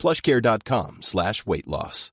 plushcare.com slash weight loss.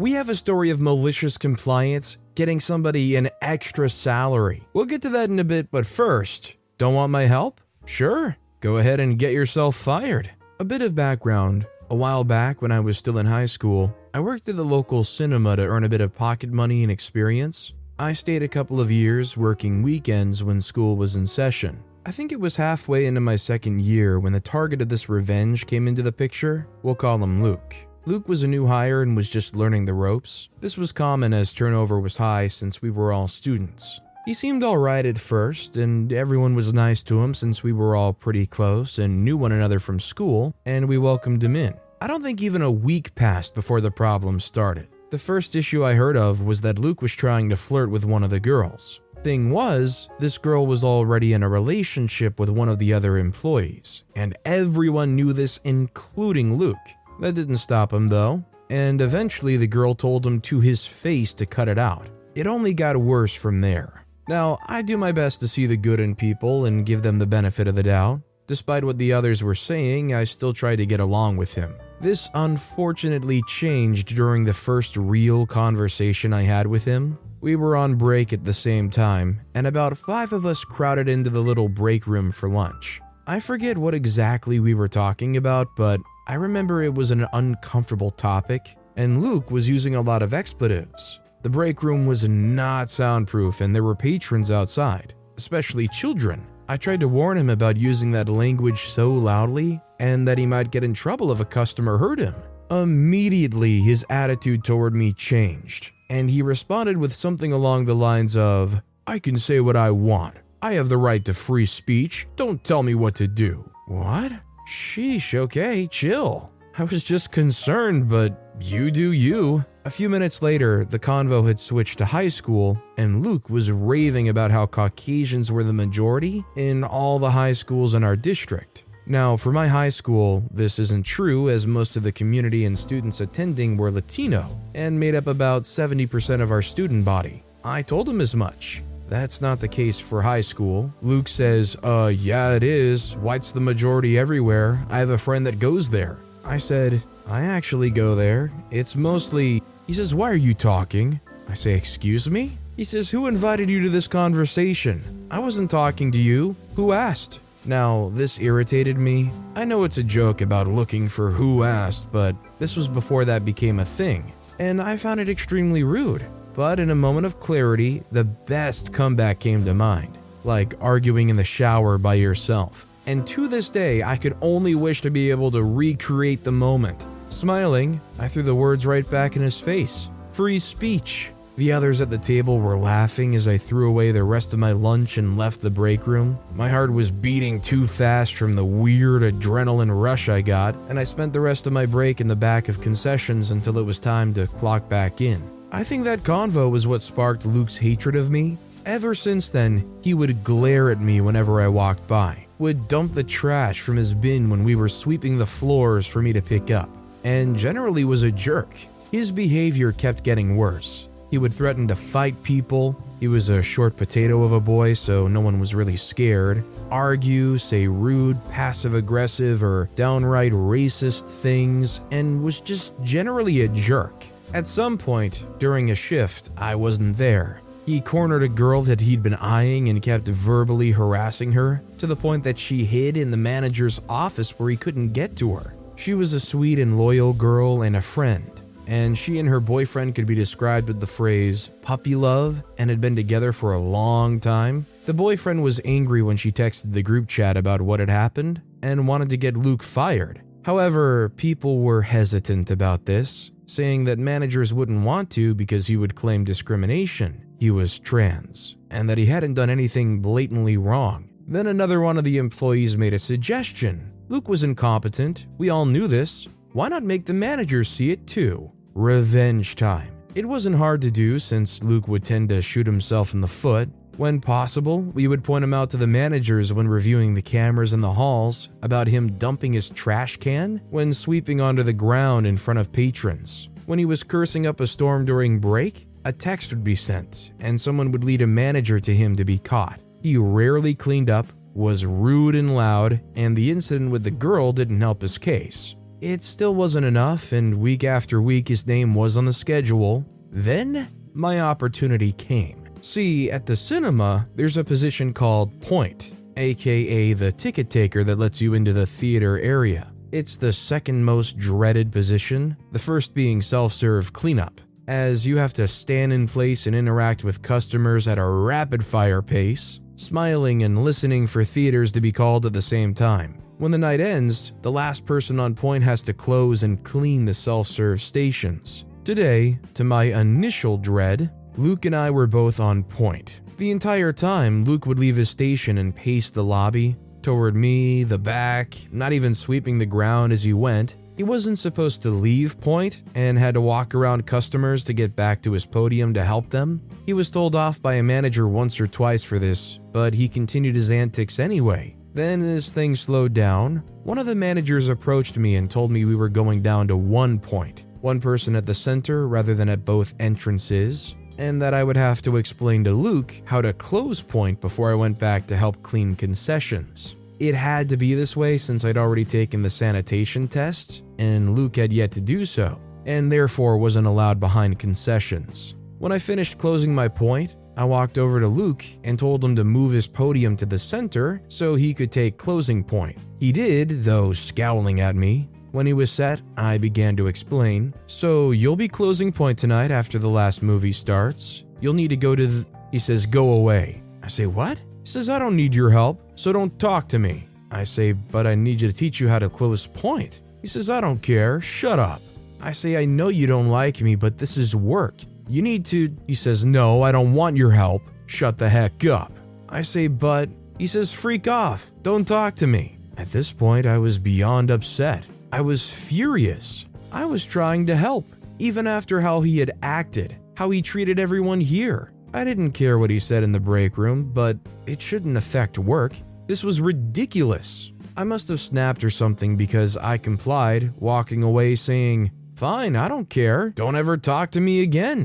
We have a story of malicious compliance getting somebody an extra salary. We'll get to that in a bit, but first, don't want my help? Sure, go ahead and get yourself fired. A bit of background. A while back, when I was still in high school, I worked at the local cinema to earn a bit of pocket money and experience. I stayed a couple of years working weekends when school was in session. I think it was halfway into my second year when the target of this revenge came into the picture. We'll call him Luke. Luke was a new hire and was just learning the ropes. This was common as turnover was high since we were all students. He seemed alright at first, and everyone was nice to him since we were all pretty close and knew one another from school, and we welcomed him in. I don't think even a week passed before the problem started. The first issue I heard of was that Luke was trying to flirt with one of the girls. Thing was, this girl was already in a relationship with one of the other employees, and everyone knew this, including Luke. That didn't stop him though, and eventually the girl told him to his face to cut it out. It only got worse from there. Now, I do my best to see the good in people and give them the benefit of the doubt. Despite what the others were saying, I still tried to get along with him. This unfortunately changed during the first real conversation I had with him. We were on break at the same time, and about five of us crowded into the little break room for lunch. I forget what exactly we were talking about, but I remember it was an uncomfortable topic, and Luke was using a lot of expletives. The break room was not soundproof, and there were patrons outside, especially children. I tried to warn him about using that language so loudly, and that he might get in trouble if a customer heard him. Immediately, his attitude toward me changed, and he responded with something along the lines of, I can say what I want. I have the right to free speech. Don't tell me what to do. What? Sheesh, okay, chill. I was just concerned, but you do you. A few minutes later, the convo had switched to high school, and Luke was raving about how Caucasians were the majority in all the high schools in our district. Now, for my high school, this isn't true as most of the community and students attending were Latino and made up about 70% of our student body. I told him as much. That's not the case for high school. Luke says, Uh, yeah, it is. White's the majority everywhere. I have a friend that goes there. I said, I actually go there. It's mostly. He says, Why are you talking? I say, Excuse me? He says, Who invited you to this conversation? I wasn't talking to you. Who asked? Now, this irritated me. I know it's a joke about looking for who asked, but this was before that became a thing, and I found it extremely rude. But in a moment of clarity, the best comeback came to mind, like arguing in the shower by yourself. And to this day, I could only wish to be able to recreate the moment. Smiling, I threw the words right back in his face free speech. The others at the table were laughing as I threw away the rest of my lunch and left the break room. My heart was beating too fast from the weird adrenaline rush I got, and I spent the rest of my break in the back of concessions until it was time to clock back in. I think that convo was what sparked Luke's hatred of me. Ever since then, he would glare at me whenever I walked by, would dump the trash from his bin when we were sweeping the floors for me to pick up, and generally was a jerk. His behavior kept getting worse. He would threaten to fight people. He was a short potato of a boy, so no one was really scared. Argue, say rude, passive aggressive, or downright racist things, and was just generally a jerk. At some point during a shift, I wasn't there. He cornered a girl that he'd been eyeing and kept verbally harassing her to the point that she hid in the manager's office where he couldn't get to her. She was a sweet and loyal girl and a friend and she and her boyfriend could be described with the phrase puppy love and had been together for a long time. The boyfriend was angry when she texted the group chat about what had happened and wanted to get Luke fired. However, people were hesitant about this, saying that managers wouldn't want to because he would claim discrimination. He was trans, and that he hadn't done anything blatantly wrong. Then another one of the employees made a suggestion. Luke was incompetent, we all knew this, why not make the manager see it too? Revenge time. It wasn't hard to do since Luke would tend to shoot himself in the foot. When possible, we would point him out to the managers when reviewing the cameras in the halls about him dumping his trash can when sweeping onto the ground in front of patrons. When he was cursing up a storm during break, a text would be sent, and someone would lead a manager to him to be caught. He rarely cleaned up, was rude and loud, and the incident with the girl didn't help his case. It still wasn't enough, and week after week his name was on the schedule. Then my opportunity came. See, at the cinema, there's a position called point, aka the ticket taker that lets you into the theater area. It's the second most dreaded position, the first being self serve cleanup, as you have to stand in place and interact with customers at a rapid fire pace, smiling and listening for theaters to be called at the same time. When the night ends, the last person on point has to close and clean the self serve stations. Today, to my initial dread, Luke and I were both on point. The entire time, Luke would leave his station and pace the lobby toward me, the back, not even sweeping the ground as he went. He wasn't supposed to leave point and had to walk around customers to get back to his podium to help them. He was told off by a manager once or twice for this, but he continued his antics anyway. Then, as things slowed down, one of the managers approached me and told me we were going down to one point, one person at the center rather than at both entrances, and that I would have to explain to Luke how to close point before I went back to help clean concessions. It had to be this way since I'd already taken the sanitation test, and Luke had yet to do so, and therefore wasn't allowed behind concessions. When I finished closing my point, I walked over to Luke and told him to move his podium to the center so he could take closing point. He did, though scowling at me, when he was set, I began to explain. So, you'll be closing point tonight after the last movie starts. You'll need to go to the. He says, Go away. I say, What? He says, I don't need your help, so don't talk to me. I say, But I need you to teach you how to close point. He says, I don't care. Shut up. I say, I know you don't like me, but this is work. You need to. He says, No, I don't want your help. Shut the heck up. I say, But. He says, Freak off. Don't talk to me. At this point, I was beyond upset. I was furious. I was trying to help, even after how he had acted, how he treated everyone here. I didn't care what he said in the break room, but it shouldn't affect work. This was ridiculous. I must have snapped or something because I complied, walking away saying, Fine, I don't care. Don't ever talk to me again.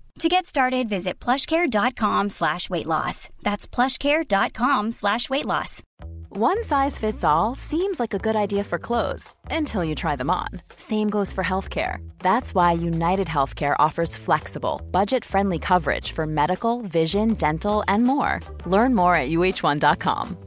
To get started, visit plushcare.com slash weight loss. That's plushcare.com slash weight loss. One size fits all seems like a good idea for clothes until you try them on. Same goes for healthcare. That's why United Healthcare offers flexible, budget friendly coverage for medical, vision, dental, and more. Learn more at uh1.com.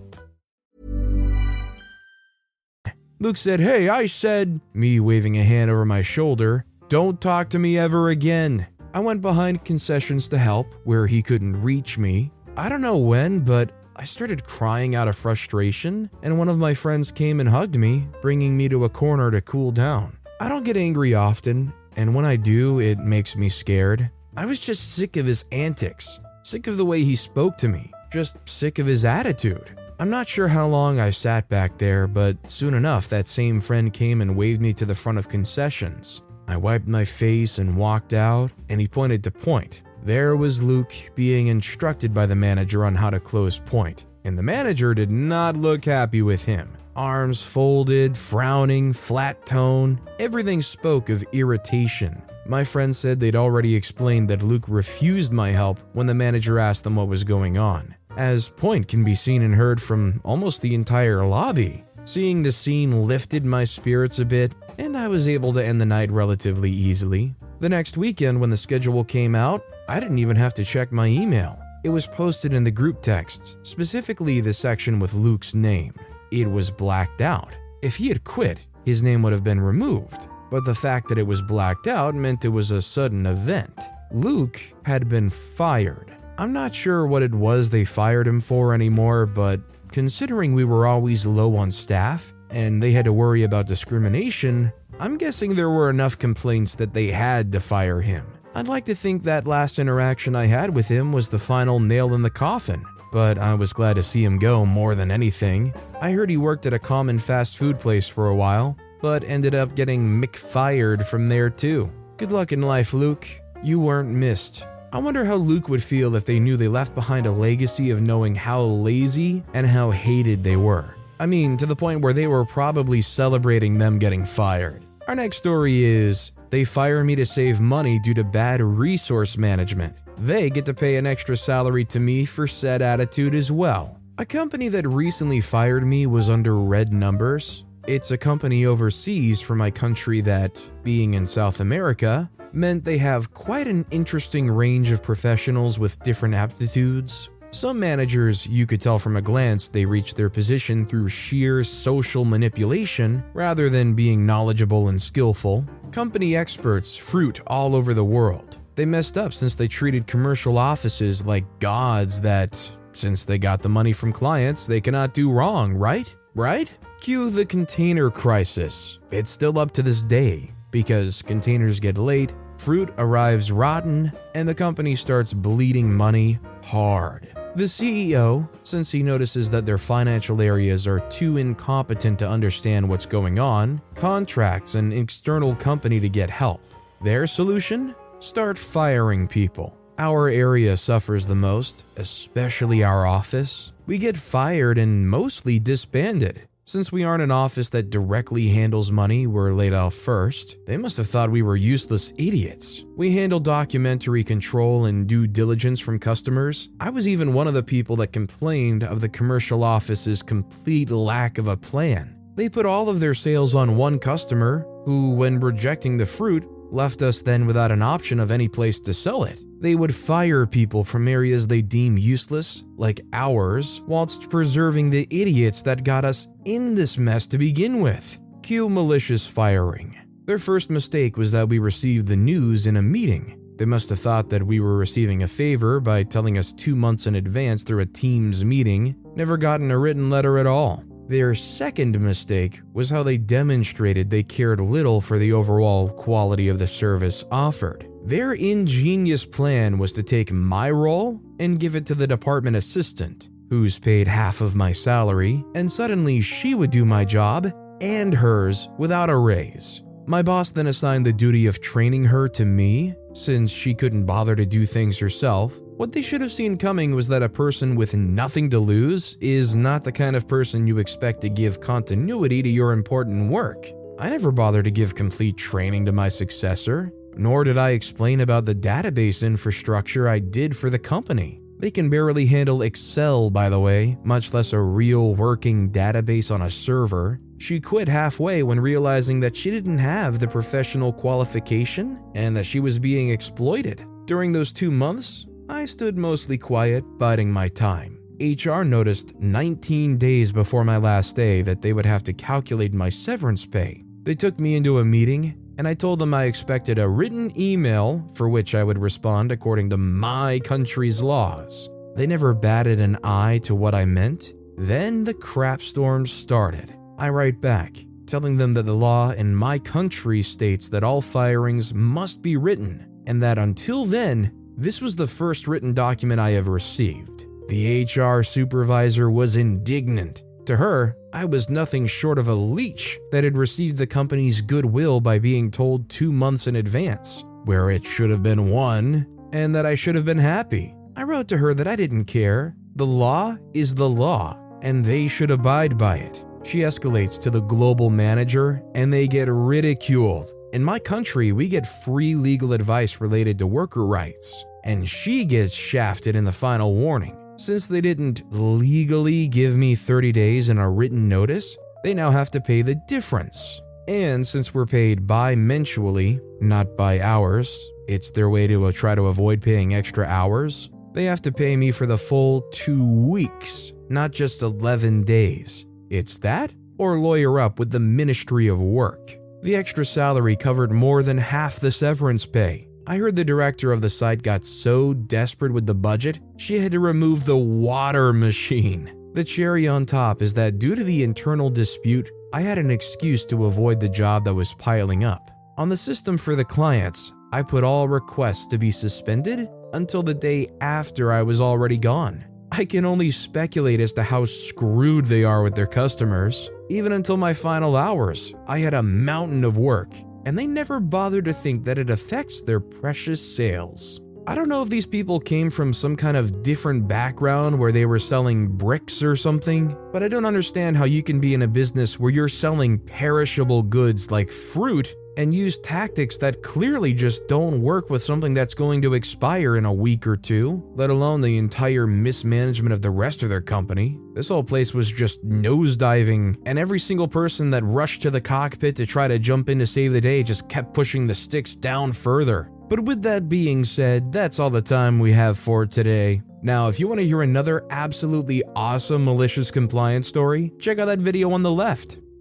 Luke said, Hey, I said, me waving a hand over my shoulder, don't talk to me ever again. I went behind concessions to help where he couldn't reach me. I don't know when, but I started crying out of frustration, and one of my friends came and hugged me, bringing me to a corner to cool down. I don't get angry often, and when I do, it makes me scared. I was just sick of his antics, sick of the way he spoke to me, just sick of his attitude. I'm not sure how long I sat back there, but soon enough, that same friend came and waved me to the front of concessions. I wiped my face and walked out, and he pointed to point. There was Luke being instructed by the manager on how to close point, and the manager did not look happy with him. Arms folded, frowning, flat tone, everything spoke of irritation. My friend said they'd already explained that Luke refused my help when the manager asked them what was going on, as point can be seen and heard from almost the entire lobby. Seeing the scene lifted my spirits a bit, and I was able to end the night relatively easily. The next weekend, when the schedule came out, I didn't even have to check my email. It was posted in the group text, specifically the section with Luke's name. It was blacked out. If he had quit, his name would have been removed, but the fact that it was blacked out meant it was a sudden event. Luke had been fired. I'm not sure what it was they fired him for anymore, but considering we were always low on staff and they had to worry about discrimination, I'm guessing there were enough complaints that they had to fire him. I'd like to think that last interaction I had with him was the final nail in the coffin, but I was glad to see him go more than anything. I heard he worked at a common fast food place for a while, but ended up getting McFired from there too. Good luck in life, Luke. You weren't missed. I wonder how Luke would feel if they knew they left behind a legacy of knowing how lazy and how hated they were. I mean, to the point where they were probably celebrating them getting fired. Our next story is they fire me to save money due to bad resource management. They get to pay an extra salary to me for said attitude as well. A company that recently fired me was under red numbers. It's a company overseas for my country that, being in South America, meant they have quite an interesting range of professionals with different aptitudes. Some managers, you could tell from a glance, they reached their position through sheer social manipulation rather than being knowledgeable and skillful. Company experts fruit all over the world. They messed up since they treated commercial offices like gods that, since they got the money from clients, they cannot do wrong, right? Right? Cue the container crisis. It's still up to this day because containers get late, fruit arrives rotten, and the company starts bleeding money hard. The CEO, since he notices that their financial areas are too incompetent to understand what's going on, contracts an external company to get help. Their solution? Start firing people. Our area suffers the most, especially our office. We get fired and mostly disbanded. Since we aren't an office that directly handles money, we're laid off first. They must have thought we were useless idiots. We handle documentary control and due diligence from customers. I was even one of the people that complained of the commercial office's complete lack of a plan. They put all of their sales on one customer, who, when rejecting the fruit, left us then without an option of any place to sell it. They would fire people from areas they deem useless, like ours, whilst preserving the idiots that got us in this mess to begin with. Cue malicious firing. Their first mistake was that we received the news in a meeting. They must have thought that we were receiving a favor by telling us two months in advance through a Teams meeting, never gotten a written letter at all. Their second mistake was how they demonstrated they cared little for the overall quality of the service offered. Their ingenious plan was to take my role and give it to the department assistant, who's paid half of my salary, and suddenly she would do my job and hers without a raise. My boss then assigned the duty of training her to me, since she couldn't bother to do things herself, what they should have seen coming was that a person with nothing to lose is not the kind of person you expect to give continuity to your important work. I never bothered to give complete training to my successor, nor did I explain about the database infrastructure I did for the company. They can barely handle Excel, by the way, much less a real working database on a server. She quit halfway when realizing that she didn't have the professional qualification and that she was being exploited. During those two months, I stood mostly quiet, biding my time. HR noticed 19 days before my last day that they would have to calculate my severance pay. They took me into a meeting, and I told them I expected a written email for which I would respond according to my country's laws. They never batted an eye to what I meant. Then the crap storm started. I write back, telling them that the law in my country states that all firings must be written, and that until then, this was the first written document I ever received. The HR supervisor was indignant. To her, I was nothing short of a leech that had received the company's goodwill by being told two months in advance, where it should have been one, and that I should have been happy. I wrote to her that I didn't care. The law is the law, and they should abide by it. She escalates to the global manager, and they get ridiculed in my country, we get free legal advice related to worker rights, and she gets shafted in the final warning. Since they didn't legally give me 30 days and a written notice, they now have to pay the difference. And since we're paid bi mensually, not by hours, it's their way to uh, try to avoid paying extra hours. They have to pay me for the full two weeks, not just 11 days. It's that or lawyer up with the Ministry of Work. The extra salary covered more than half the severance pay. I heard the director of the site got so desperate with the budget, she had to remove the water machine. The cherry on top is that due to the internal dispute, I had an excuse to avoid the job that was piling up. On the system for the clients, I put all requests to be suspended until the day after I was already gone. I can only speculate as to how screwed they are with their customers. Even until my final hours, I had a mountain of work and they never bother to think that it affects their precious sales. I don't know if these people came from some kind of different background where they were selling bricks or something, but I don't understand how you can be in a business where you're selling perishable goods like fruit and use tactics that clearly just don't work with something that's going to expire in a week or two, let alone the entire mismanagement of the rest of their company. This whole place was just nosediving, and every single person that rushed to the cockpit to try to jump in to save the day just kept pushing the sticks down further. But with that being said, that's all the time we have for today. Now, if you want to hear another absolutely awesome malicious compliance story, check out that video on the left.